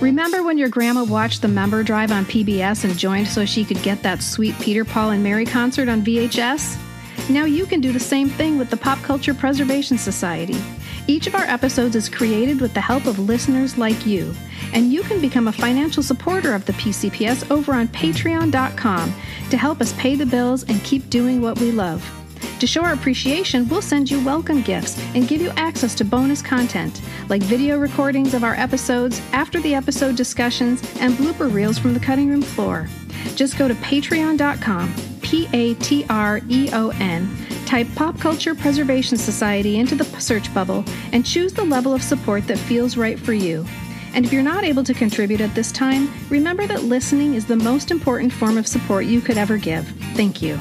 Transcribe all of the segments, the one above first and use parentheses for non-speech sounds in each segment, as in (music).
Remember when your grandma watched the member drive on PBS and joined so she could get that sweet Peter, Paul, and Mary concert on VHS? Now you can do the same thing with the Pop Culture Preservation Society. Each of our episodes is created with the help of listeners like you, and you can become a financial supporter of the PCPS over on patreon.com to help us pay the bills and keep doing what we love. To show our appreciation, we'll send you welcome gifts and give you access to bonus content, like video recordings of our episodes, after the episode discussions, and blooper reels from the cutting room floor. Just go to patreon.com, P A T R E O N, type Pop Culture Preservation Society into the search bubble, and choose the level of support that feels right for you. And if you're not able to contribute at this time, remember that listening is the most important form of support you could ever give. Thank you.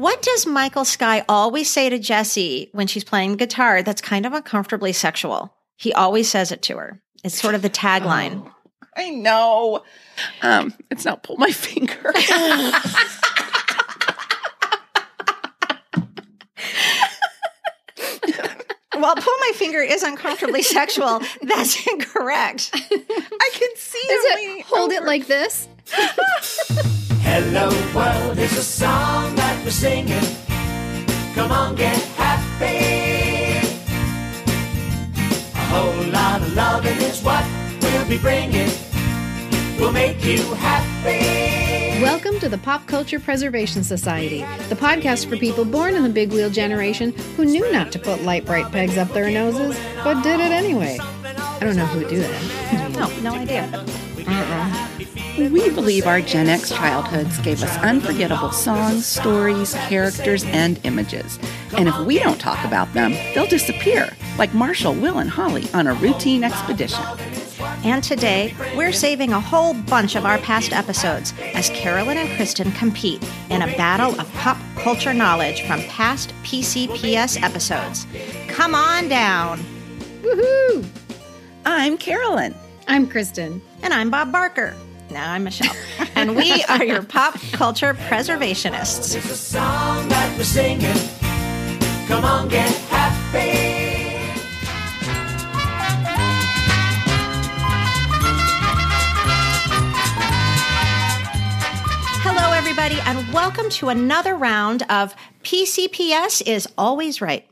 What does Michael Sky always say to Jessie when she's playing the guitar that's kind of uncomfortably sexual? He always says it to her. It's sort of the tagline. Oh, I know. Um, it's not pull my finger. (laughs) While pull my finger is uncomfortably sexual, that's (laughs) incorrect. I can see Is it. it leaning hold it like this? (laughs) Hello world is a song that we're singing. Come on, get happy. A whole lot of loving is what we'll be bringing. We'll make you happy. Welcome to the Pop Culture Preservation Society, the podcast for people born in the big wheel generation who knew not to put Lite-Brite pegs up their noses, but did it anyway. I don't know who would do that. No, no idea. We believe our Gen X childhoods gave us unforgettable songs, stories, characters, and images. And if we don't talk about them, they'll disappear, like Marshall, Will, and Holly on a routine expedition. And today, we're saving a whole bunch of our past episodes as Carolyn and Kristin compete in a battle of pop culture knowledge from past PCPS episodes. Come on down. Woohoo! I'm Carolyn. I'm Kristin. And I'm Bob Barker. Now I'm Michelle. and we are your pop culture preservationists. It's a song that we're singing. Come on, get happy. Hello, everybody, and welcome to another round of PCPS is Always Right.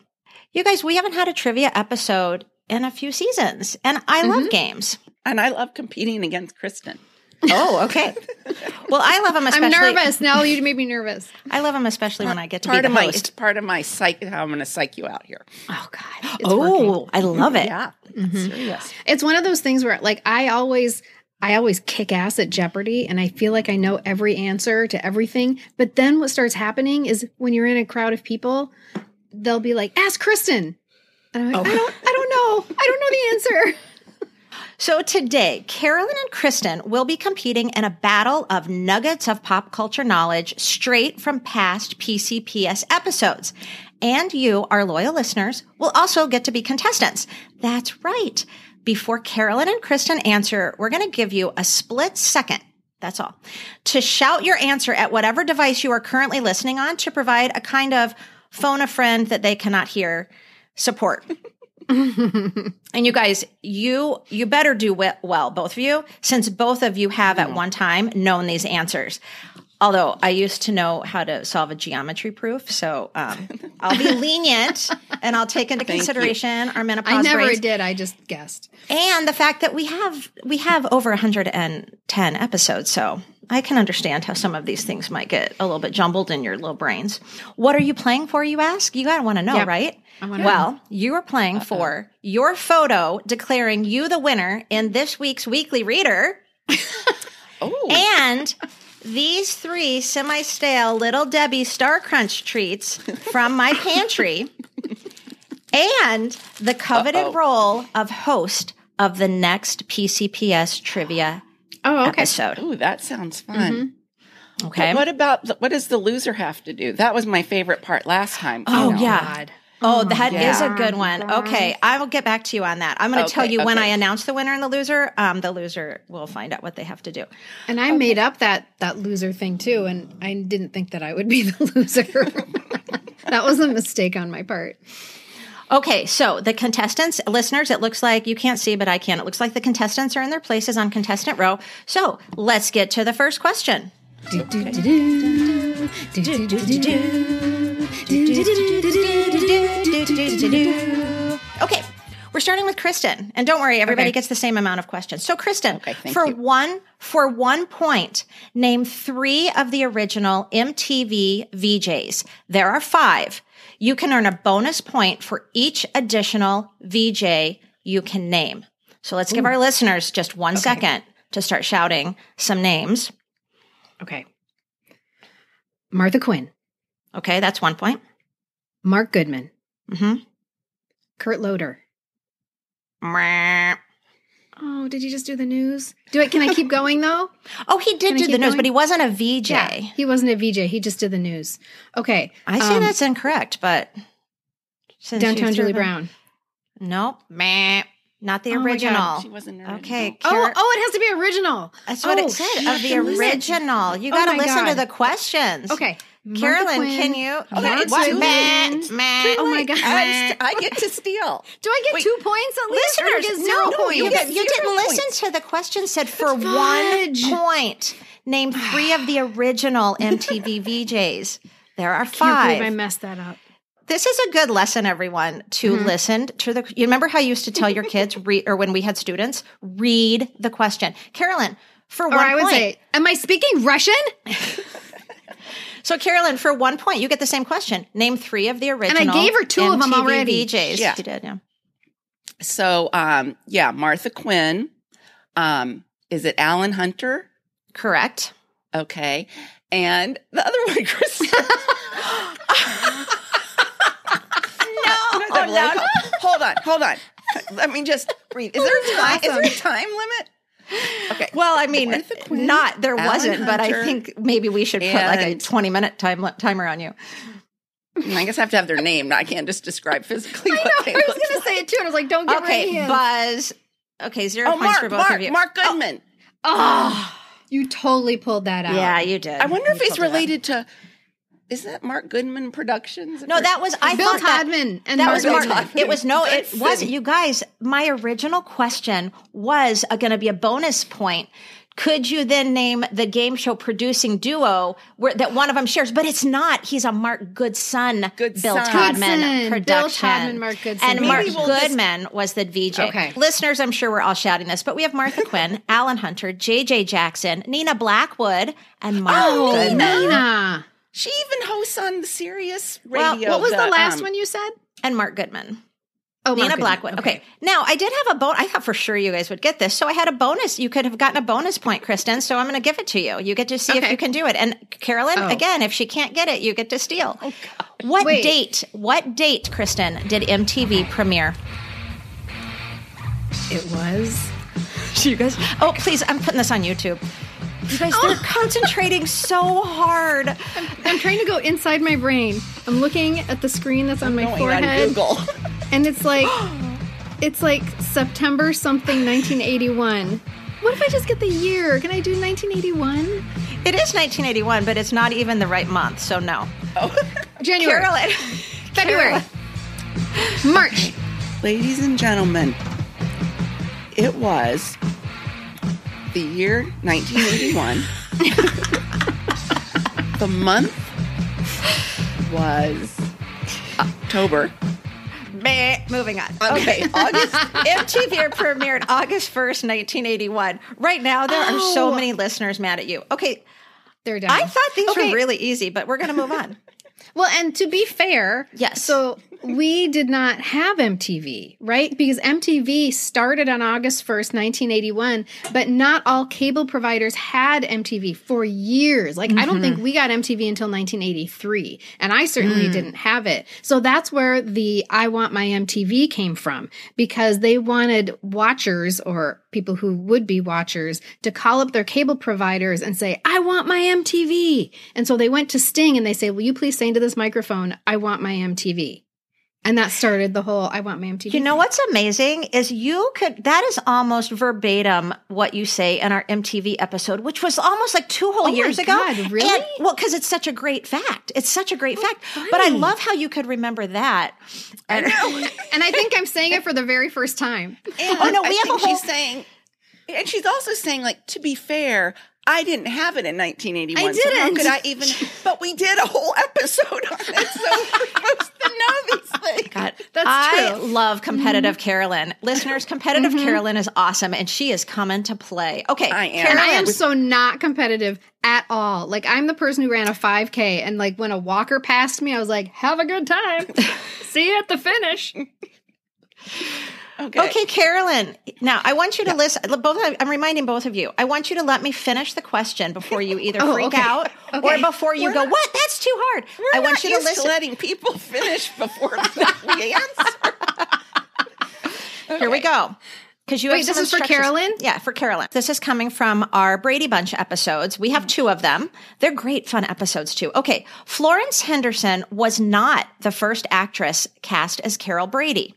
You guys, we haven't had a trivia episode in a few seasons, and I love mm-hmm. games. And I love competing against Kristin. Oh, okay. (laughs) well, I love them I'm nervous. Now you made me nervous. (laughs) I love them especially when I get to part be the of my host. it's part of my psych how I'm gonna psych you out here. Oh, God. It's oh, working. oh, I love it. Yeah. Mm-hmm. Serious. It's one of those things where, like, I always. I always kick ass at Jeopardy and I feel like I know every answer to everything. But then what starts happening is when you're in a crowd of people, they'll be like, ask Kristin. And I'm like, oh. I don't I don't know. I don't know the answer. (laughs) So today, Carolyn and Kristin will be competing in a battle of nuggets of pop culture knowledge straight from past PCPS episodes. And you, our loyal listeners, will also get to be contestants. That's right. Before Carolyn and Kristin answer, we're going to give you a split second. That's all. To shout your answer at whatever device you are currently listening on to provide a kind of phone a friend that they cannot hear support. (laughs) (laughs) And you guys, you you better do well, both of you, since both of you have at mm-hmm. one time known these answers. Although I used to know how to solve a geometry proof, so um, I'll be (laughs) lenient and I'll take into Thank you. consideration our menopause I never brains did. I just guessed. and the fact that we have we have over 110 episodes. So I can understand how some of these things might get a little bit jumbled in your little brains. What are you playing for? You ask. You gotta want to know, Yeah. right? I wanna well, you are playing for your photo declaring you the winner in this week's weekly reader. (laughs) Oh And these three semi stale Little Debbie Star Crunch treats from my (laughs) pantry, and the coveted Uh-oh. role of host of the next PCPS trivia Oh, okay. episode. Ooh, that sounds fun. Mm-hmm. Okay. But what about the, what does the loser have to do? That was my favorite part last time. Oh, know. yeah. God. Oh, that is Yeah. a good one. Okay, I will get back to you on that. I'm going to tell Okay, you when I announce the winner and the loser. Um, the loser will find out what they have to do. And I made up that that loser thing too, and I didn't think that I would be the loser. that was a mistake on my part. Okay, so the contestants, listeners, it looks like you can't see, but I can. It looks like the contestants are in their places on contestant row. So let's get to the first question. Okay, we're starting with Kristin, and don't worry, everybody Okay. gets the same amount of questions. So, Kristin, Okay, for you. one for one point, name three of the original MTV VJs. There are five. You can earn a bonus point for each additional VJ you can name. So let's give our listeners just one second to start shouting some names. Okay. Martha Quinn, Okay, that's one point. Mark Goodman, hmm Kurt Loder. Oh, did you just do the news? Do it? Can I keep (laughs) going though? Oh, he did Can do the news, going? but he wasn't a VJ. He wasn't a VJ. He just did the news. Okay. I say um, that's incorrect, but downtown Julie Brown. Nope, meh, not the Oh original. She wasn't original. Okay, Oh, oh, it has to be original. that's what Oh, it said of the original. You Oh got to listen to the questions. Okay. Martha Carolyn, Quinn, can you? Mark what? Goodman. Meh, meh. Oh my God. I, I get to steal. Do I get Wait, two points at least? or do I Listeners, get zero no, points? you, get you didn't zero listen to the question. Said for one point, name three of the original (laughs) MTV VJs. There are Can't five. believe I messed that up. This is a good lesson, everyone, to Mm-hmm. listen to the. You remember how you used to tell your kids, read, or when we had students, read the question. Carolyn, for Or one I would point. say, am I speaking Russian? (laughs) so, Carolyn, for one point, you get the same question. Name three of the original. And I gave her two of them MTV already. VJs. Yeah. you did. Yeah. So, um, yeah, Martha Quinn. Um, is it Alan Hunter? Correct. Okay. And the other one, (laughs) Chris. (laughs) (laughs) Oh, no, Hold on, hold on. Let me just breathe. Is there a time? Is there a time limit? Okay. Well, I mean, Martha Quinn, not there Alan wasn't, but I think maybe we should put like a twenty minute time timer on you. I guess I have to have their name. I can't just describe physically (laughs) what they I was look going to say it too, and I was like, don't get Okay, my hands. Buzz. Okay, zero Oh, points Mark, for both Mark, of you. Mark Goodman. Oh, you totally pulled that out. Yeah, you did. I wonder if You it's told related to. Is that Mark Goodman Productions? No, that was I Bill thought that- and that Mark was Mark. Goodman. It was no, it was it. you guys. My original question was going to be a bonus point. Could you then name the game show producing duo where that one of them shares? But it's not. He's a Mark Goodson, Goodson. Bill Todman Goodson. Bill production. Todman, Mark Goodson. and Maybe Mark we'll just- Goodman was the VJ. Okay. listeners, I'm sure we're all shouting this, but we have Martha (laughs) Quinn, Alan Hunter, J.J. Jackson, Nina Blackwood, and Mark Oh, Goodman, Nina. She even hosts on the Sirius Well. What was the last um, one you said? and Mark Goodman. Oh, Nina Mark Goodman. Blackwood. Okay. Now I did have a bonus. I thought for sure you guys would get this. So I had a bonus. You could have gotten a bonus point, Kristin. So I'm going to give it to you. You get to see if you can do it. And Carolyn, Oh. again, if she can't get it, you get to steal. what Wait. date? What date, Kristin, did MTV premiere? It was. (laughs) You guys. Oh, please! I'm putting this on YouTube. You guys, they're (laughs) concentrating so hard. I'm trying to go inside my brain. I'm looking at the screen that's on my Going on forehead, Google. and it's like, (gasps) it's like September something 1981. What if I just get the year? Can I do 1981? It is 1981, but it's not even the right month. So no. Oh. (laughs) January, Carolyn. (laughs) February, March. Ladies and gentlemen, it was the year 1981. the month was October. Meh, moving on. Okay, August (laughs) MTV premiered August 1st, 1981. Right now, there are so Oh. many listeners mad at you. Okay, They're done. I thought these Okay. were really easy, but we're going to move on. Well, and to be fair, Yes. So we did not have MTV, right? Because MTV started on August 1st, 1981, but not all cable providers had MTV for years. Like, I don't mm-hmm. think we got MTV until 1983, and I certainly mm. didn't have it. So that's where the I Want My MTV came from because they wanted watchers or people who would be watchers to call up their cable providers and say, I want my MTV. And so they went to Sting and they say, Will you please say into this microphone, I want my MTV? And that started the whole I want my MTV. You know what's amazing is you could that is almost verbatim what you say in our MTV episode, which was almost like two whole Oh my years ago. God, really? And- well, because it's such a great fact. It's such a great oh, fact. But I love how you could remember that. And- (laughs) And I think I'm saying it for the very first time. And Oh, no, we I have a whole- she's saying, and she's also saying, like, to be fair, I didn't have it in 1981. I So how didn't. could I even? But we did a whole episode on it, so we're supposed to know these (laughs) things. God, That's I true. love competitive mm-hmm. Carolyn. Listeners, competitive mm-hmm. Carolyn is awesome and she is coming to play. Okay. I am. And I am so not competitive at all. Like I'm the person who ran a 5K, and like when a walker passed me, I was like, "Have a good time. (laughs) See you at the finish." Okay. Okay, Carolyn. Now I want you to listen. Both, I'm reminding both of you. I want you to let me finish the question before you either (laughs) Oh, freak okay. out or before you We're go. not- what? That's too hard. I want you to listen. letting people (laughs) finish before we answer. Here we go. Because you Wait, this is for. Carolyn? Yeah, for Carolyn. This is coming from our Brady Bunch episodes. We have two of them. They're great, fun episodes too. Okay, Florence Henderson was not the first actress cast as Carol Brady.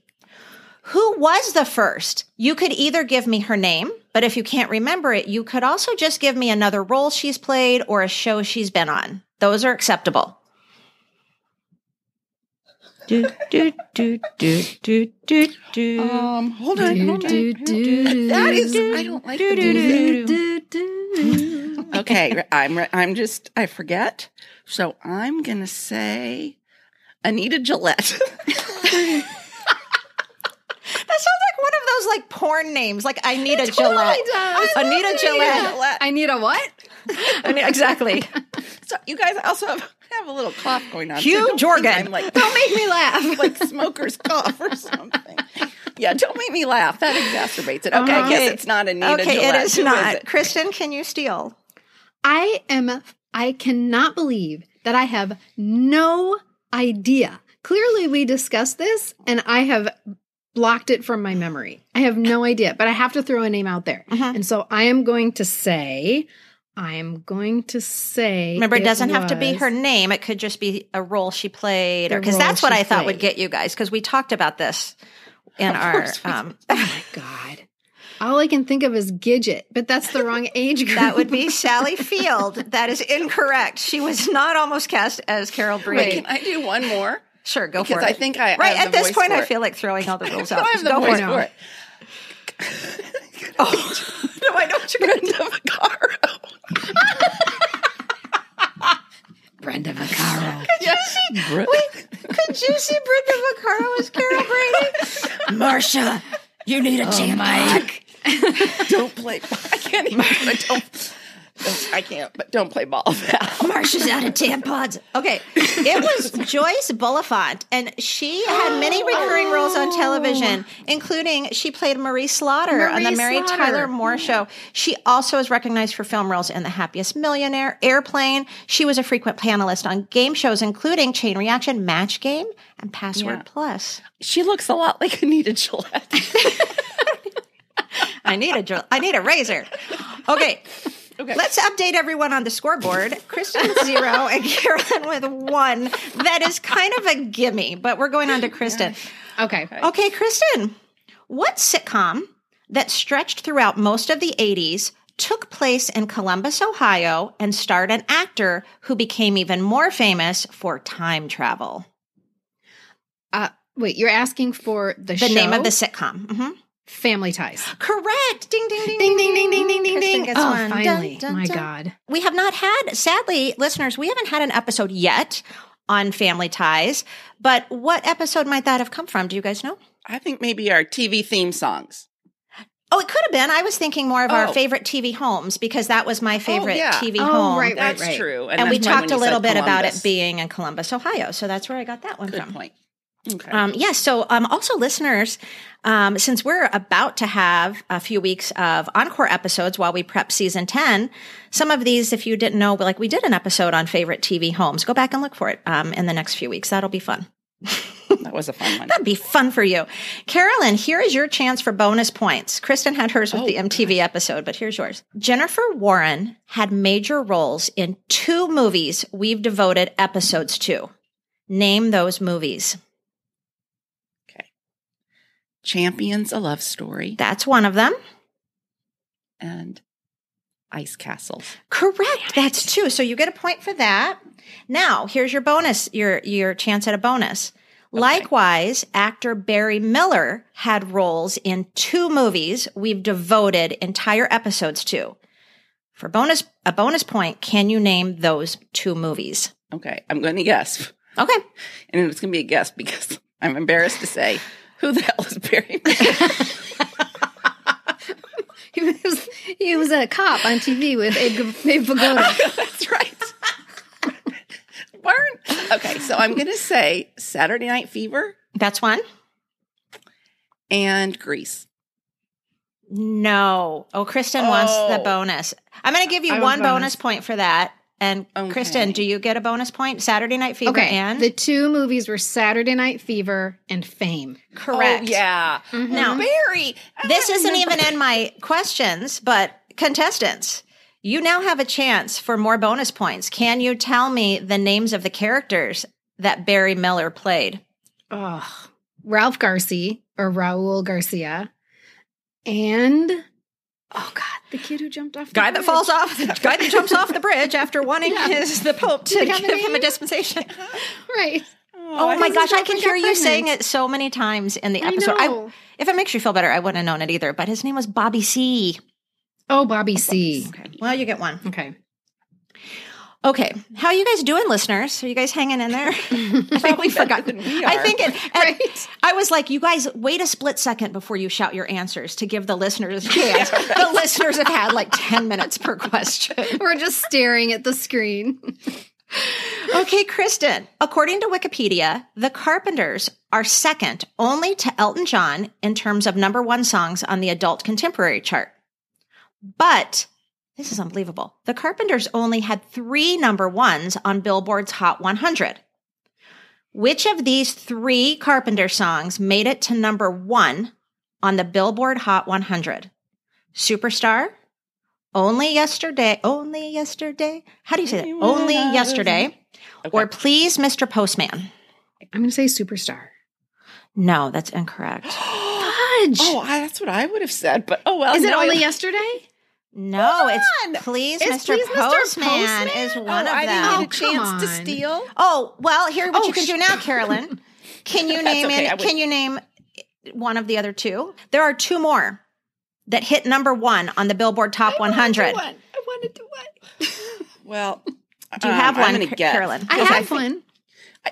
Who was the first? You could either give me her name, but if you can't remember it, you could also just give me another role she's played or a show she's been on. Those are acceptable. Do, do, do, do, do, do, do. Um, hold on, hold on. Do, do, That is, I don't like the music. do, do. Okay, I'm I'm just I forget. So I'm gonna say Anita Gillette. (laughs) That sounds like one of those like porn names. Like I need a totally Gillette. does. Anita Gillette. Gillette. I need a what? (laughs) I mean, exactly. (laughs) So you guys also have, have a little cough going on. so Hugh don't Jorgen. I'm like Don't make me laugh. (laughs) like smoker's cough or something. Yeah, don't make me laugh. That exacerbates it. Okay, I guess it's not Anita Okay, Gillette. it is Who not. it? Kristin, can you steal? I am, I cannot believe that I have no idea. Clearly, we discussed this and I have blocked it from my memory. I have no idea, but I have to throw a name out there. Mhm. And so I am going to say, I am going to say. Remember, it doesn't have to be her name. It could just be a role she played, or because that's what she I thought would get you guys. Because we talked about this in Of our. we Um, (laughs) Oh my God. All I can think of is Gidget, but that's the wrong (laughs) age group. that would be Sally (laughs) Field. That is incorrect. She was not almost cast as Carol Brady. Wait, can I do one more? Sure, go Because for it. I think I, I right have at this point, I feel like throwing all the (laughs) rules I out. have the Go for voice it. for it. Oh, (laughs) no, I know what you're going to Brenda Vaccaro. Brenda Vaccaro. Yes. Could you see Brenda Vaccaro as Carol Brady? (laughs) Marsha, you need a oh, tampon. don't play. I can't even. Don't, don't. I can't. But don't play ball. (laughs) Marsha's out of tampons. Okay, it was Joyce Bulifant, and she had many (gasps) recurring roles on oh. television, including she played Marie Slaughter on the Mary Slaughter. Tyler Moore Show. She also is recognized for film roles in The Happiest Millionaire, Airplane. She was a frequent panelist on game shows, including Chain Reaction, Match Game, and Password Yeah. Plus. She looks a lot like Anita Gillette. (laughs) I need a drill. I need a razor. Okay. Okay. Let's update everyone on the scoreboard. Kristin with (laughs) zero and Carolyn with one. That is kind of a gimme, but we're going on to Kristin. Okay. Okay, Kristin, what sitcom that stretched throughout most of the 80s took place in Columbus, Ohio, and starred an actor who became even more famous for time travel? Uh, wait, you're asking for the, The name of the sitcom. Mhm. Family Ties. Correct. Ding, ding, ding, Ding, ding, ding, ding, ding, ding, Kristin ding. gets Oh, one. Finally. dun, My dun. God. We have not had, sadly, listeners, we haven't had an episode yet on family ties. But what episode might that have come from? Do you guys know? I think maybe our TV theme songs. Oh, it could have been. I was thinking more of our Oh. favorite TV homes because that was my oh, favorite yeah. TV Oh, home. right, right. That's true. And, we that's why talked a little said bit about it being in Columbus, Ohio. So that's where I got that one Good from. point. Okay. Um, yes. so, um, also listeners, um, since we're about to have a few weeks of encore episodes while we prep season 10, some of these, if you didn't know, like we did an episode on favorite TV homes. Go back and look for it, um, in the next few weeks. That'll be fun. (laughs) that was a fun one. That'd be fun for you. Carolyn, here is your chance for bonus points. Kristin had hers with Oh, the MTV episode, but here's yours. Jennifer Warren had major roles in two movies we've devoted episodes to. Name those movies. Champions a Love Story, That's one of them. and Ice Castle. Correct. That's two. So you get a point for that. Now, here's your bonus, your your chance at a bonus. Likewise, actor Barry Miller had roles in two movies we've devoted entire episodes to. For bonus a bonus point, can you name those two movies? Okay, I'm going to guess. Okay. And it's going to be a guess because (laughs) I'm embarrassed to say who the hell is Barry? (laughs) He was he was a cop on TV with Abe, Abe Vigoda. (laughs) That's right. Burn. Okay, so I'm going to say Saturday Night Fever That's one. and Grease. No. Oh, Kristin wants the Oh. bonus. I'm going to give you I want one bonus. bonus. point for that. And Okay. Kristin, do you get a bonus point? Saturday Night Fever Okay, and the two movies were Saturday Night Fever and Fame. correct. Oh, yeah. Mm-hmm. Now- Barry. I This isn't remember. even in my (laughs) questions, but contestants, you now have a chance for more bonus points. Can you tell me the names of the characters that Barry Miller played? Oh, Ralph Garcia or Raul Garcia, and oh god, the kid who jumped off. The Guy that bridge. falls off, the guy that jumps off the bridge after (laughs) wanting Yeah. his the Pope to give he have a him a dispensation. (laughs) Right. Oh, oh my gosh, I can hear got you pregnant. saying it so many times in the I episode. know. if it makes you feel better, I wouldn't have known it either. But his name was Bobby C. Oh, Bobby C. Well, you get one. Okay. Okay, how are you guys doing, listeners? Are you guys hanging in there? (laughs) I think we forgot. we I think it. (laughs) Right. I was like, you guys, wait a split second before you shout your answers to give the listeners (laughs) a chance. The listeners have had like ten minutes per question. We're just staring at the screen. Okay, Kristin. According to Wikipedia, the Carpenters are second only to Elton John in terms of number one songs on the adult contemporary chart. But this is unbelievable. The Carpenters only had three number ones on Billboard's Hot 100. Which of these three Carpenter songs made it to number one on the Billboard Hot 100? Superstar? Only yesterday, only yesterday. How do you say that? Only yesterday. Or please, Mr. Postman. I'm going to say superstar. No, that's incorrect. (gasps) (gasps) Fudge. Oh, I, that's what I would have said, but oh well. is it no, only I- (laughs) yesterday? No, it's please, It's Mr. Please, Mr. Postman, Postman? is Oh, one of I them. didn't Oh, get a chance come to on. steal. Oh, well, here what Oh, you can do now, Carolyn. (laughs) Can you name okay, in, would- can you name one of the other two? There are two more that hit number 1 on the Billboard Top 100. I want to do one. (laughs) well, Do you have um, one, I'm gonna guess. Carolyn? I have think- one.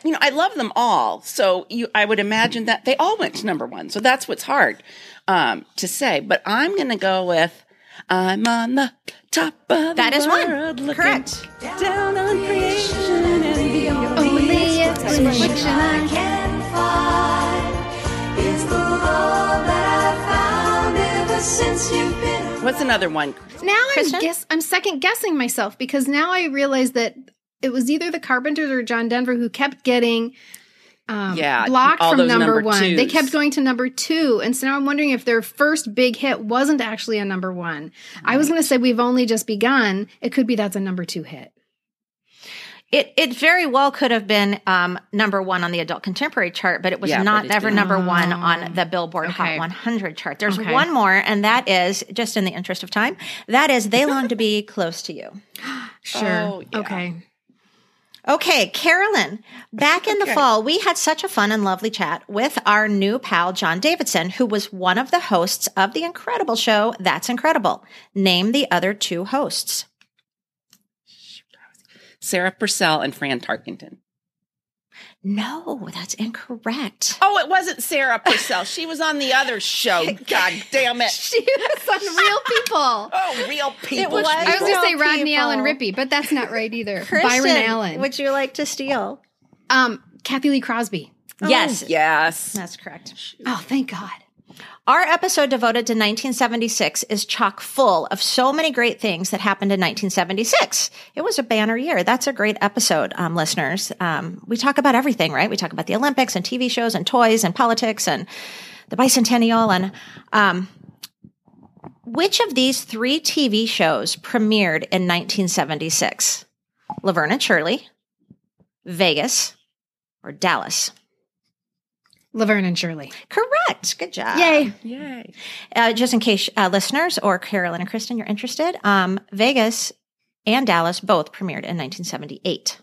You know, I love them all. So you, I would imagine that they all went to number one. So that's what's hard um, to say. But I'm going to go with "I'm on the top of That the is one. world looking Correct. Down on creation and beyond." Only it's I can find is the love that I've found ever since you've been. What's another one? Now I'm guess I'm second guessing myself because now I realize that it was either the Carpenters or John Denver who kept getting um, Yeah, blocked from number, number one. They kept going to number two, and so now I'm wondering if their first big hit wasn't actually a number one. I was going to say we've only just begun. It could be that's a number two hit. It it very well could have been um, number one on the adult contemporary chart, but it was Yeah, not it ever didn't. number one on the Billboard Hot 100 chart. There's Okay. one more, and that is just in the interest of time. That is "They Long to Be Close to You." (gasps) Sure. Oh, yeah. Okay. Okay, Carolyn, back in the fall, we had such a fun and lovely chat with our new pal, John Davidson, who was one of the hosts of the incredible show, That's Incredible. Name the other two hosts. Sarah Purcell and Fran Tarkenton. No, that's incorrect. Oh, it wasn't Sarah Purcell. she was on the other show. (laughs) God damn it. She was on Real People. (laughs) Oh, real people. was- I was going to say Rodney People. Allen Rippey, but that's not right either. Kristin, (laughs) Byron Allen. Would you like to steal? um, Cathy Lee Crosby. yes. Yes. That's correct. Oh, thank God. Our episode devoted to 1976 is chock full of so many great things that happened in 1976. It was a banner year. That's a great episode, um, listeners. Um, we talk about everything, right? We talk about the Olympics and TV shows and toys and politics and the bicentennial. And um, which of these three TV shows premiered in 1976? Laverne and Shirley, Vegas, or Dallas? Laverne and Shirley. Correct. Good job. Yay. Yay. Uh, just in case uh, listeners or Carolyn and Kristin, you're interested, um, Vegas and Dallas both premiered in 1978.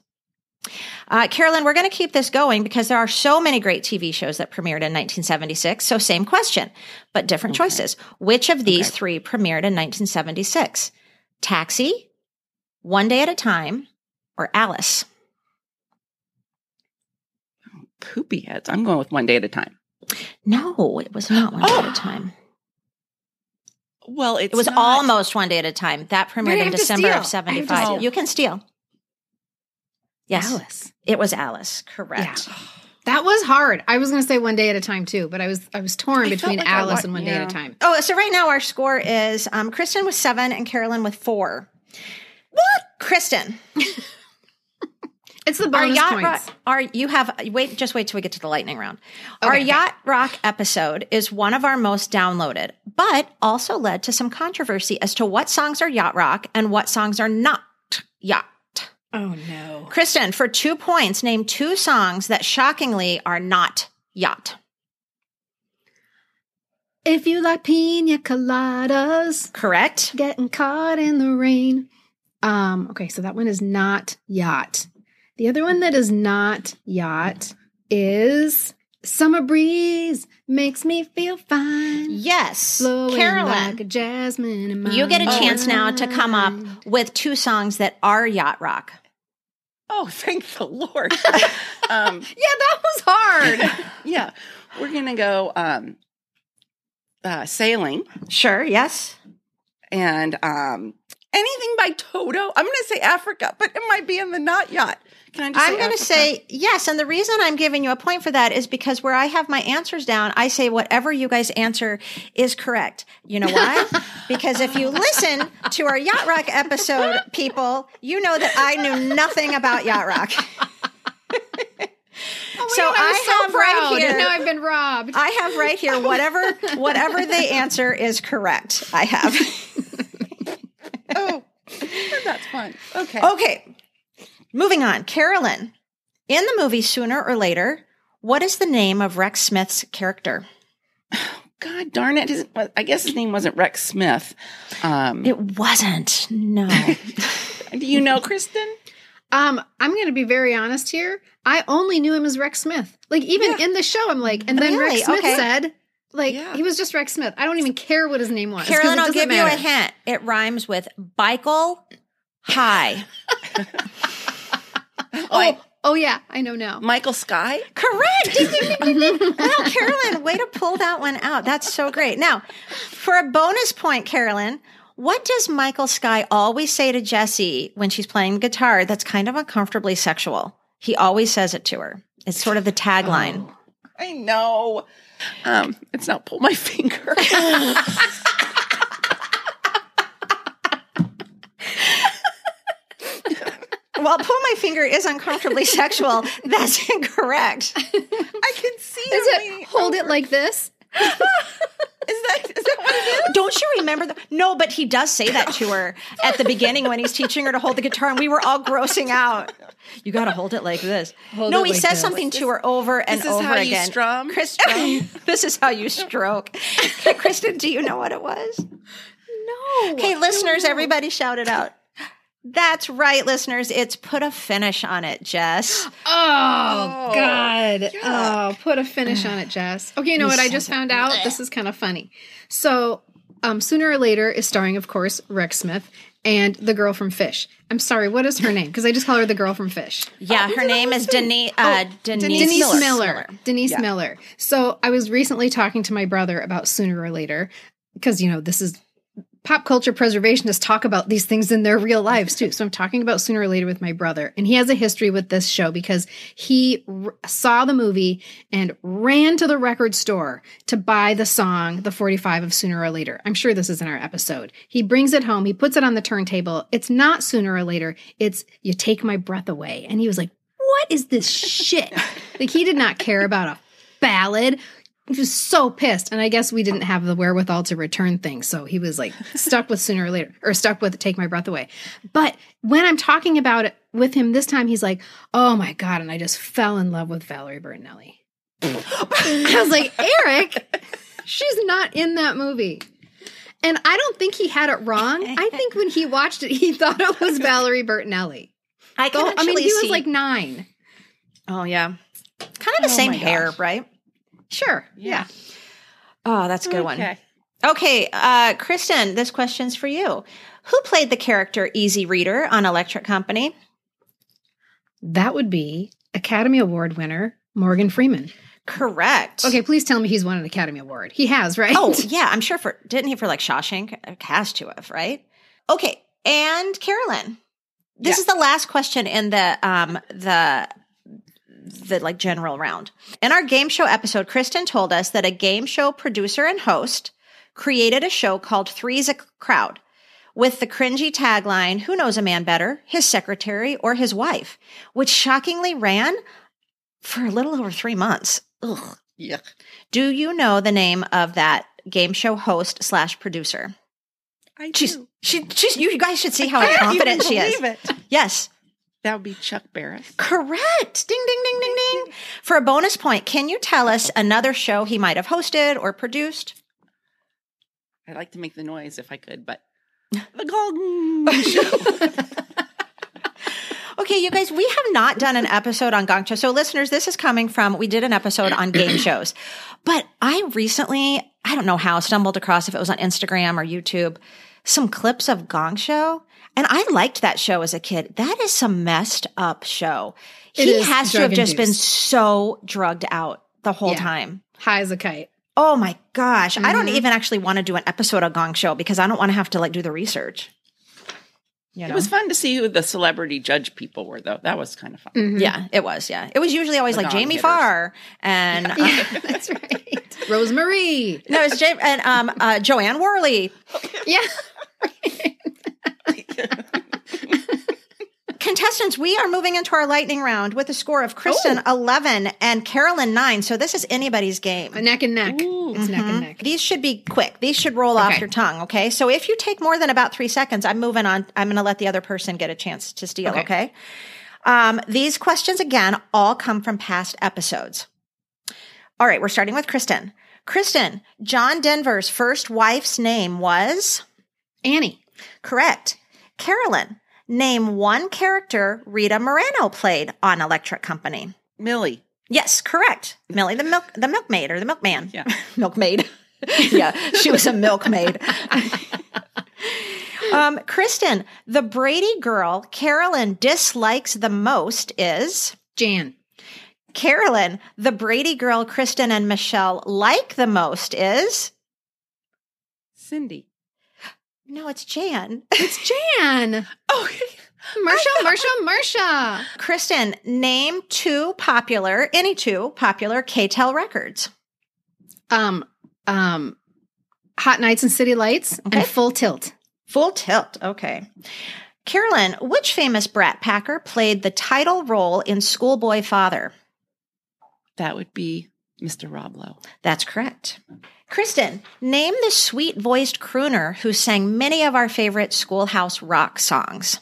Uh, Carolyn, we're going to keep this going because there are so many great TV shows that premiered in 1976. So, same question, but different choices. Which of these three premiered in 1976? Taxi, One Day at a Time, or Alice? Poopy heads. I'm going with one day at a time. No, it was not One Day at a Time. Well, it's It was not- almost One Day at a Time. That premiered in December of 75. You can steal. Yes. Alice. It was Alice. Correct. That was hard. I was going to say one day at a time too, but I was I was torn I between like Alice wa- and one day at a time. Oh, so right now our score is um, Kristin with seven and Carolyn with four. What? Kristin, (laughs) It's the our bonus yacht points. rock, our you have wait just wait till we get to the lightning round. Okay, our okay. yacht rock episode is one of our most downloaded, but also led to some controversy as to what songs are yacht rock and what songs are not yacht. Oh no. Kristin, for two points, name two songs that shockingly are not yacht. If you like pina coladas, Correct? getting caught in the rain. Um, okay, so that one is not yacht. The other one that is not yacht is Summer Breeze Makes Me Feel Fine. Yes. Flowing Carolyn. like a jasmine in my You get a chance now to come up with two songs that are yacht rock. Oh, thank the Lord. (laughs) um, (laughs) Yeah, that was hard. (laughs) yeah, we're gonna go um, uh, sailing Sure, yes. and um, anything by Toto. I'm gonna say Africa, but it might be in the not yacht. Can I just? I'm going to say yes. And the reason I'm giving you a point for that is because where I have my answers down, I say whatever you guys answer is correct. You know why? (laughs) because if you listen to our Yacht Rock episode, people, you know that I knew nothing about Yacht Rock. (laughs) Oh, so I have right here. Now I've been robbed. I have right here whatever (laughs) whatever they answer is correct. I have. Oh, (laughs) that's fun. Okay. Okay. Moving on. Carolyn. In the movie Sooner or Later, what is the name of Rex Smith's character? (sighs) God darn it! His, I guess his name wasn't Rex Smith. Um, It wasn't. No. (laughs) do you know, Kristin? Um, I'm going to be very honest here. I only knew him as Rex Smith. Like even in the show, I'm like, and then Really? Rex Smith Okay. said, like Yeah. he was just Rex Smith. I don't even care what his name was. Carolyn, it I'll doesn't give you a hint. It rhymes with Bikel High. (laughs) (laughs) Oh, oh yeah, I know now. Michael Sky. Correct. (laughs) Wow, Carolyn, way to pull that one out. That's so great. Now, for a bonus point, Carolyn, what does Michael Sky always say to Jessie when she's playing guitar that's kind of uncomfortably sexual? He always says it to her. It's sort of the tagline. Oh, I know. Um, it's not pull my (laughs) finger. While pull my finger is uncomfortably sexual, that's (laughs) incorrect. I can see Is it leaning hold it like this? (laughs) Is that is that what it is? Don't you remember that? No, but he does say that to her at the beginning when he's teaching her to hold the guitar, and we were all grossing out. You got to hold it like this. Hold no, he like says this. something to her over and This is over how you strum? Chris, (laughs) this is how you stroke. Kristin, do you know what it was? No. Hey, listeners, everybody shout it out. That's right, listeners. It's put a finish on it, Jess. (gasps) Oh, Oh, God. yuck. Oh, put a finish on it, Jess. Okay, you know what I just found out? This is kind of funny. So, um, Sooner or Later is starring, of course, Rex Smith and the girl from Fish. I'm sorry, what is her name? Because I just call her the girl from Fish. Yeah, her name is Denise. Uh, Denise, Denise Miller. Miller. Denise Miller. So I was recently talking to my brother about Sooner or Later because, you know, this is pop culture preservationists talk about these things in their real lives too. So I'm talking about Sooner or Later with my brother. And he has a history with this show because he r- saw the movie and ran to the record store to buy the song, The 45 of Sooner or Later. I'm sure this is in our episode. He brings it home, he puts it on the turntable. It's not Sooner or Later, it's You Take My Breath Away. And he was like, what is this shit? (laughs) like he did not care about a ballad. He was so pissed. And I guess we didn't have the wherewithal to return things. So he was like (laughs) stuck with sooner or later, or stuck with take my breath away. But when I'm talking about it with him this time, he's like, oh my God. And I just fell in love with Valerie Bertinelli. (laughs) I was like, Eric, she's not in that movie. And I don't think he had it wrong. (laughs) I think when he watched it, he thought it was Valerie Bertinelli. I can Oh, I mean, he was see- like nine. oh yeah, kind of the Oh same hair, right? Sure. Yeah. Oh, that's a good one. Okay. Okay, uh, Kristin, this question's for you. Who played the character Easy Reader on Electric Company? That would be Academy Award winner Morgan Freeman. Correct. Okay, please tell me he's won an Academy Award. He has, right? Oh, (laughs) yeah, I'm sure for didn't he for like Shawshank? Has to have, right? Okay, and Carolyn, this Yeah. is the last question in the um the the like general round. In our game show episode, Kristin told us that a game show producer and host created a show called Three's a Crowd with the cringy tagline, Who knows a man better, his secretary or his wife, which shockingly ran for a little over three months. Ugh. Yeah. Do you know the name of that game show host slash producer? I She's do. she she's you guys should see how I confident she is. it. Yes. That would be Chuck Barris. Correct. Ding ding ding ding ding. For a bonus point, can you tell us another show he might have hosted or produced? I'd like to make the noise if I could, but (laughs) the Golden Show. (laughs) Okay, you guys, we have not done an episode on Gong Show. So, listeners, this is coming from we did an episode on game shows, but I recently, I don't know how, stumbled across if it was on Instagram or YouTube, some clips of Gong Show. And I liked that show as a kid. That is some messed up show. It he has to have just been so drugged out the whole Yeah. time. High as a kite. Oh my gosh. I don't Mhm. even actually want to do an episode of Gong Show because I don't want to have to like do the research. You It was fun to see who the celebrity judge people were, though. That was kind of fun. Mhm. Yeah, it was. Yeah, it was usually always The like Jamie hitters. Farr and uh, Yeah, (laughs) that's right. (laughs) Rosemary. no, it's Jamie and um, uh, Jo Anne Worley. Yeah. (laughs) Contestants, we are moving into our lightning round with a score of Kristin eleven and Carolyn nine. So this is anybody's game. A neck and neck. Ooh. It's neck and neck. These should be quick. These should roll off your tongue. Okay. So if you take more than about three seconds, I'm moving on. I'm going to let the other person get a chance to steal. Okay. Okay. Um, these questions again all come from past episodes. All right. We're starting with Kristin. Kristin, John Denver's first wife's name was Annie. correct. Carolyn, name one character Rita Moreno played on Electric Company. Millie. Yes, correct. Millie the milk the milkmaid or the milkman. Yeah. (laughs) milkmaid. (laughs) yeah, she was a milkmaid. (laughs) um, Kristin, the Brady girl Carolyn dislikes the most is Jan. Carolyn, the Brady girl Kristin and Michelle like the most is Cindy. No, it's Jan. It's Jan. (laughs) Oh, Marsha, Marsha, Marsha. Kristin, name two popular, any two popular K-tel records. Um, um, Hot Nights and City Lights Okay. and Full Tilt. Full tilt. Okay. Carolyn, which famous brat packer played the title role in Schoolboy Father? that would be Mr. Rob Lowe. That's correct. Kristin, name the sweet voiced crooner who sang many of our favorite schoolhouse rock songs.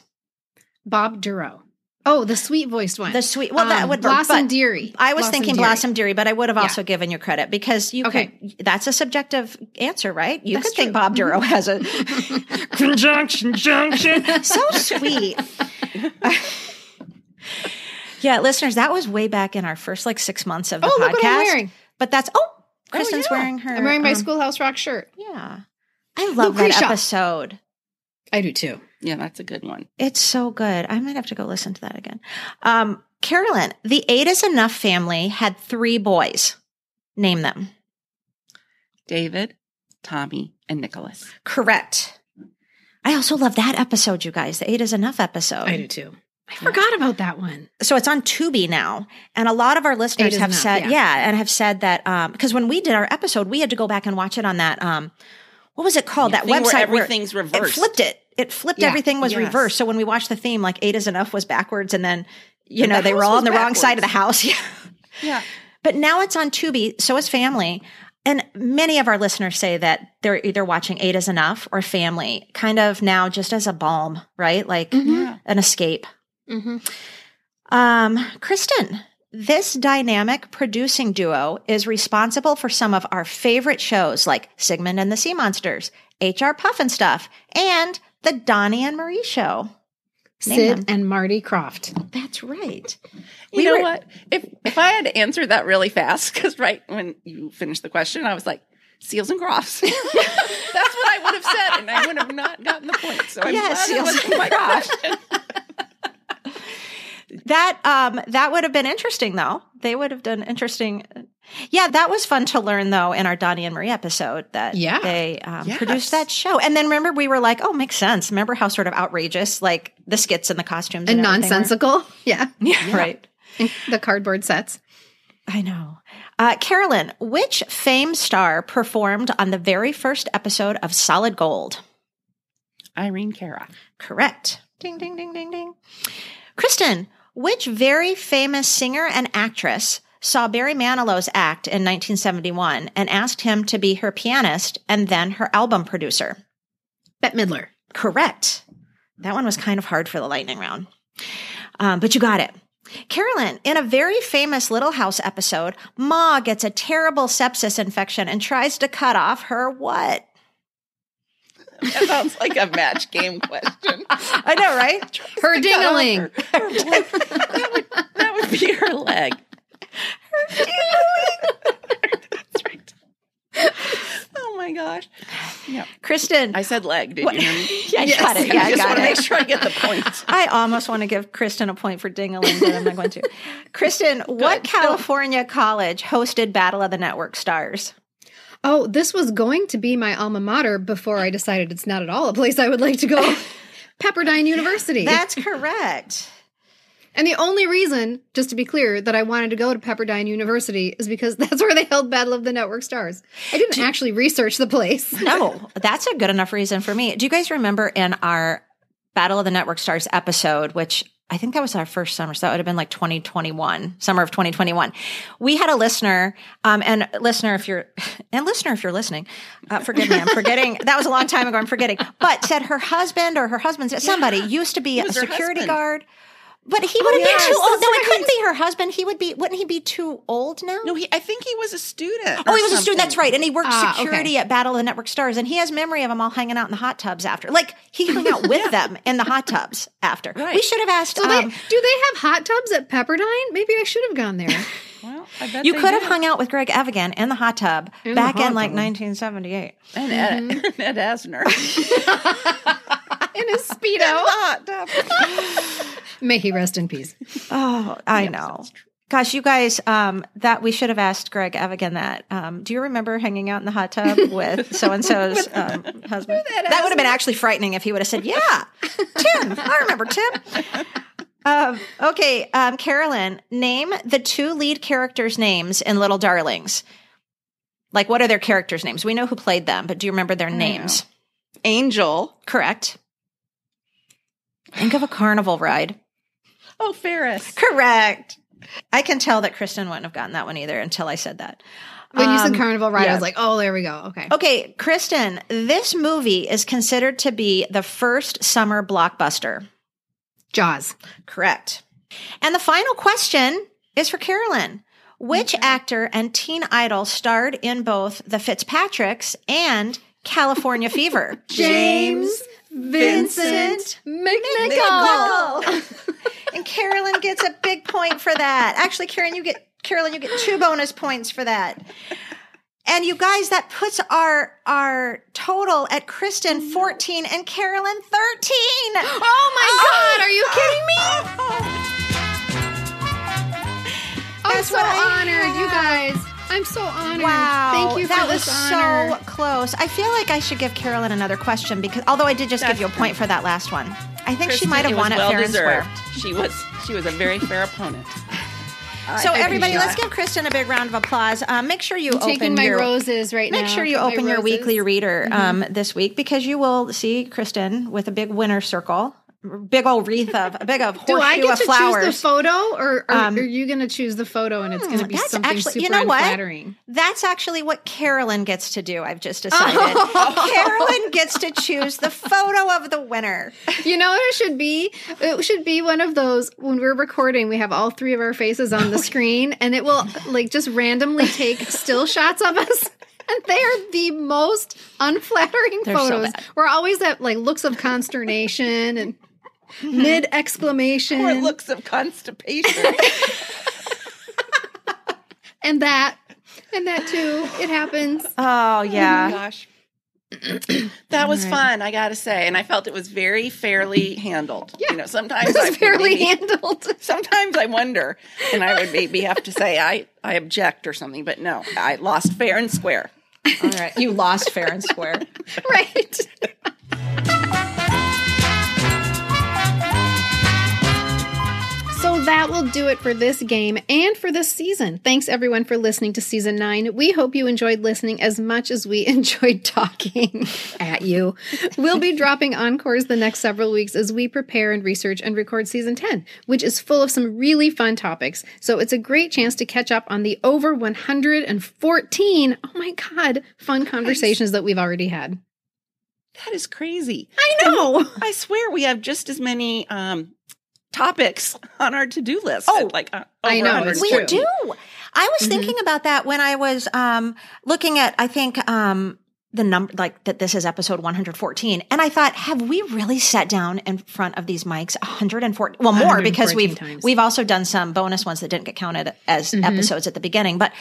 Bob Dorough. Oh, the sweet voiced one. The sweet, well, that Um, would Blossom but Dearie. I was Blossom thinking Dearie. Blossom Dearie, but I would have Yeah. also given you credit because you Okay. could, that's a subjective answer, right? You That's could think true. Mm-hmm. Bob Dorough has a (laughs) Conjunction junction. (laughs) so sweet. (laughs) yeah, listeners, that was way back in our first like six months of the Oh, podcast. look what I'm wearing. But that's oh, Kristin's yeah. wearing her. I'm wearing my um, Schoolhouse Rock shirt. Yeah, I love that Lucretia. episode. I do too. Yeah, that's a good one. It's so good. I might have to go listen to that again. Um, Carolyn, the Eight is Enough family had three boys. Name them. David, Tommy, and Nicholas. Correct. I also love that episode, you guys. The Eight is Enough episode. I do too. I forgot about that one. so it's on Tubi now, and a lot of our listeners have said, yeah. yeah. and have said that um, because when we did our episode, we had to go back and watch it on that. Um, what was it called? Yeah, that thing where website everything's it reversed. flipped it. It flipped. Yeah. Everything was Yes. reversed. So when we watched the theme, like Eight is Enough was backwards, and then you And know the they were all on the wrong side of the house. (laughs) Yeah. Yeah. But now it's on Tubi, so is Family. And many of our listeners say that they're either watching Eight is Enough or Family, kind of now just as a balm, right? Like Yeah. an escape. Mm-hmm. Um, Kristin, This dynamic producing duo is responsible for some of our favorite shows like Sigmund and the Sea Monsters, HR Pufnstuf, and The Donnie and Marie Show. Name Sid them. and Marty Krofft. That's right. You We know were- what? If if I had to answer that really fast, because right when you finished the question, I was like, seals and crofts. (laughs) That's what I would have said, and I would have not gotten the point. So I'm Yeah, glad it seals wasn't and my crofts. (laughs) (laughs) question. That um that would have been interesting though. They would have done interesting. Yeah, that was fun to learn though in our Donnie and Marie episode that Yeah. they um, Yes. produced that show. And then remember we were like, oh, makes sense. Remember how sort of outrageous like the skits and the costumes And and, everything were? nonsensical. Yeah. Yeah, (laughs) (laughs) right. the cardboard sets. I know. Uh, Carolyn, which famed star performed on the very first episode of Solid Gold? Irene Cara. Correct. Ding, ding, ding, ding, ding. Kristin, which very famous singer and actress saw Barry Manilow's act in 1971 and asked him to be her pianist and then her album producer? Bette Midler. Correct. That one was kind of hard for the lightning round, um, but you got it. Carolyn, in a very famous Little House episode, Ma gets a terrible sepsis infection and tries to cut off her what? That sounds like a match game question. I know, right? Her dingling. Her- her that, would, that would be her leg. That's right. Oh my gosh. Yeah. Kristin, I said leg. Did What- you hear me? (laughs) yeah, I got it. Yeah, I I just want to make sure I get the point. (laughs) I almost want to give Kristin a point for dingling, but I'm not going to. Kristin, (laughs) what California college hosted Battle of the Network Stars? Oh, this was going to be my alma mater before I decided it's not at all a place I would like to go. (laughs) Pepperdine University. That's correct. and the only reason, just to be clear, that I wanted to go to Pepperdine University is because (laughs) that's where they held Battle of the Network Stars. I didn't actually research the place. (laughs) No, that's a good enough reason for me. Do you guys remember in our Battle of the Network Stars episode, which I think that was our first summer, so that would have been like 2021, summer of 2021. We had a listener, um, and listener, if you're, (laughs) and listener, if you're listening, uh, forgive me, I'm forgetting. (laughs) that was a long time ago. I'm forgetting, but said her husband or her husband's somebody used to be a security husband. guard. But he wouldn't yes, be too old. that's No, it couldn't be her husband. He would be. Wouldn't he be too old now? No, he. I think he was a student. Oh, he was a student. That's right. And he worked Ah, security okay. at Battle of the Network Stars. And he has memory of them all hanging out in the hot tubs after. Like he hung out (laughs) with them in the hot tubs after. Right. We should have asked. So they, um, do they have hot tubs at Pepperdine? Maybe I should have gone there. (laughs) Well, I bet you they could have hung out with Greg Evigan in the hot tub In back hot in like tub. 1978. and Ed, Mm-hmm. (laughs) Ed Asner. In a Speedo. (laughs) Hot tub. (laughs) May he rest in peace. Oh, I know. Gosh, you guys, um, that we should have asked Greg Evigan that. Um, do you remember hanging out in the hot tub (laughs) with so and so's um, husband? That would have been actually frightening if he would have said, "Yeah, Tim, I remember Tim." Um, okay, um, Carolyn, name the two lead characters' names in Little Darlings. Like, what are their characters' names? We know who played them, but do you remember their names? Angel. Correct. Think of a carnival ride. Oh, Ferris. Correct. I can tell that Kristin wouldn't have gotten that one either until I said that. When you Um, said Carnival Ride, yeah. I was like, oh, there we go. Okay. Okay, Kristin, this movie is considered to be the first summer blockbuster. Jaws. Correct. And the final question is for Carolyn. Which actor and teen idol starred in both The Fitzpatricks and California Fever? (laughs) James Vincent McNichol. and Carolyn gets a big point for that. Actually, Karen, you get Carolyn, you get two bonus points for that. And you guys, that puts our our total at Kristin 14 and Carolyn 13. (gasps) Oh my oh. God, are you kidding me? (laughs) I'm so honored, you guys. I'm so honored. Wow. Thank you for that was so close. I feel like I should give Carolyn another question because although I did just give you a point for that last one. I think she might have won it well fair and square. deserved. She was she was a very fair opponent. (laughs) I So think everybody, let's give Kristin a big round of applause. Um, make sure you I'm open taking my your roses right now. Make sure you open your roses. weekly reader um, this week because you will see Kristin with a big winner circle, big old wreath of a big of (laughs) Do I get of to flowers. choose the photo, or, or Um, are you going to choose the photo and it's going to be that's something actually- super you know what? unflattering? That's actually what Carolyn gets to do. I've just (laughs) decided. Carolyn gets to choose the photo of the winner. You know what it should be? It should be one of those when we're recording, we have all three of our faces on the (laughs) screen and it will like just randomly take still shots of us. And they are the most unflattering They're so photos. bad. We're always at like looks of consternation and mid (laughs) exclamation Or looks of constipation. (laughs) and that and that too. It happens. Oh Oh yeah. my gosh. (clears throat) that was fun, I gotta say. And I felt it was very fairly handled. Yeah. You know, sometimes This I fairly maybe- handled. (laughs) Sometimes I wonder, and I would maybe have to say I, I object or something, but no, I lost fair and square. All right. You lost fair and square. right. That will do it for this game and for this season. Thanks everyone for listening to season nine. We hope you enjoyed listening as much as we (laughs) enjoyed talking at you. We'll be dropping encores the next several weeks as we prepare and research and record season 10, which is full of some really fun topics. So it's a great chance to catch up on the over 114, oh my God, fun conversations that we've already had. That is crazy. I know. I swear we have just as many um, topics on our to do list. Oh, like uh, I know, We true. do. I was thinking about that when I was um, looking at, I think, um, the number, like that this is episode 114. And I thought, have we really sat down in front of these mics 114? Well, more because we've, times. we've also done some bonus ones that didn't get counted as episodes at the beginning, but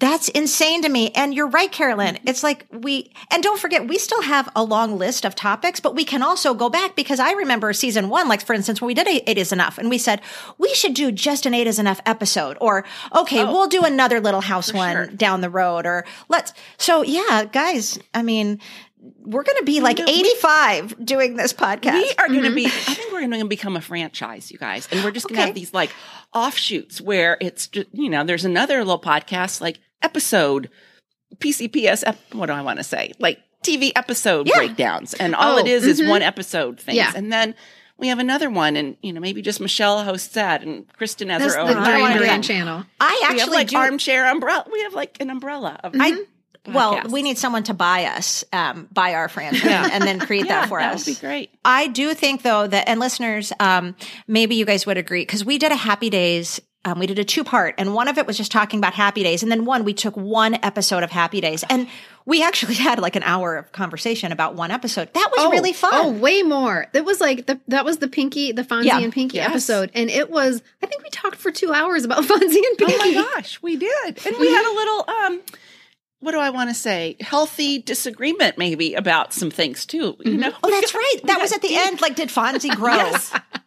that's insane to me. And you're right, Carolyn. Mm-hmm. It's like we, and don't forget, we still have a long list of topics, but we can also go back because I remember season one, like for instance, when we did Eight is Enough and we said, we should do just an Eight is Enough episode or, okay, oh. we'll do another Little House one sure. down the road or let's, so yeah, guys, I mean, we're going to be like 85 doing this podcast. We are going to be, mm-hmm. I think we're going to become a franchise, you guys. And we're just going to Okay. have these like offshoots where it's just, you know, there's another little podcast like episode PCPS, ep- what do I want to say? Like TV episode Yeah. breakdowns. And all Oh, it is is one episode things. Yeah. And then we have another one and, you know, maybe just Michelle hosts that and Kristin has That's her the own. I wanna Diane do Duran that. channel. I we actually have like do. armchair umbrella. We have like an umbrella of I, well, we need someone to buy us, um, buy our franchise and then create yeah, that for that us. would be great. I do think though that, and listeners, um, maybe you guys would agree because we did a Happy Days. Um, we did a two part, and one of it was just talking about Happy Days, and then one we took one episode of Happy Days, and we actually (laughs) had like an hour of conversation about one episode. That was really fun. Oh, way more. That was like the that was the Pinky, the Fonzie Yeah. and Pinky Yes. episode, and it was. I think we talked for two hours about (laughs) Fonzie and Pinky. Oh my gosh, we did. And we had a little um what do I want to say? Healthy disagreement maybe about some things too. You mm-hmm. know? Oh, that's right. (laughs) That was at the end. Like, did Fonzie (laughs) grow?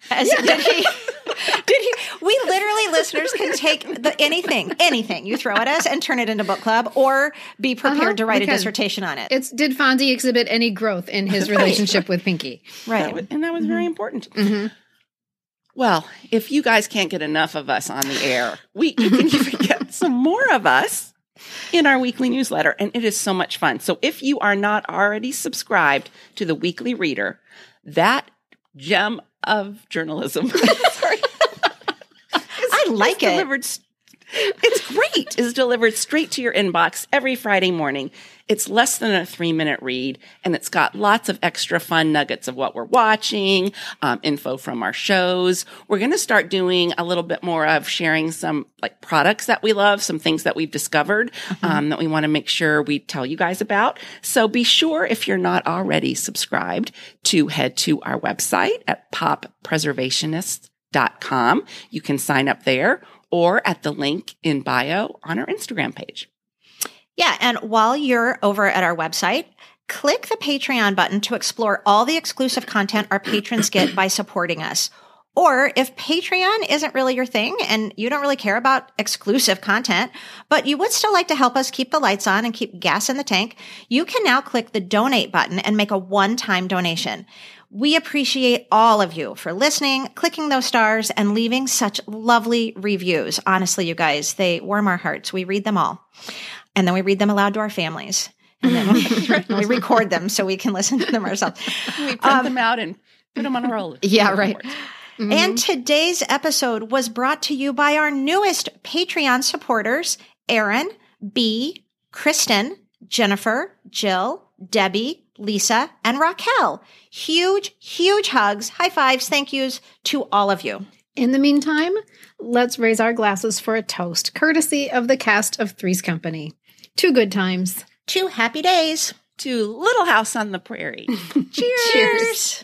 As, Did he? (laughs) Did he? We literally, listeners, can take the anything, anything you throw at us and turn it into book club, or be uh-huh. prepared Uh-huh, to write a dissertation on it. It's did Fonzie exhibit any growth in his relationship with Pinky? right. That was- and that was mm-hmm. very important. Mm-hmm. Well, if you guys can't get enough of us on the air, we you can even get some more of us in our weekly newsletter, and it is so much fun. So if you are not already subscribed to the Weekly Reader, that gem of journalism, (laughs) (laughs) I like it. delivered. It's great. Is delivered straight to your inbox every Friday morning. It's less than a three minute read, and it's got lots of extra fun nuggets of what we're watching, um, info from our shows. We're going to start doing a little bit more of sharing some like products that we love, some things that we've discovered um, that we want to make sure we tell you guys about. So be sure if you're not already subscribed to head to our website at poppreservationists.com. You can sign up there or at the link in bio on our Instagram page. Yeah. And while you're over at our website, click the Patreon button to explore all the exclusive content our patrons get by supporting us. Or if Patreon isn't really your thing and you don't really care about exclusive content, but you would still like to help us keep the lights on and keep gas in the tank, you can now click the donate button and make a one-time donation. We appreciate all of you for listening, clicking those stars, and leaving such lovely reviews. Honestly, you guys, they warm our hearts. We read them all. And then we read them aloud to our families. And then we, (laughs) (laughs) we record them so we can listen to them ourselves. We print um, them out and put them on a roll. (laughs) Yeah, right. And mm-hmm. today's episode was brought to you by our newest Patreon supporters, Aaron, B, Kristen, Jennifer, Jill, Debbie, Lisa, and Raquel. Huge, huge hugs, high fives, thank yous to all of you. In the meantime, let's raise our glasses for a toast, courtesy of the cast of Three's Company. Two good times. Two happy days. To Little House on the Prairie. (laughs) Cheers.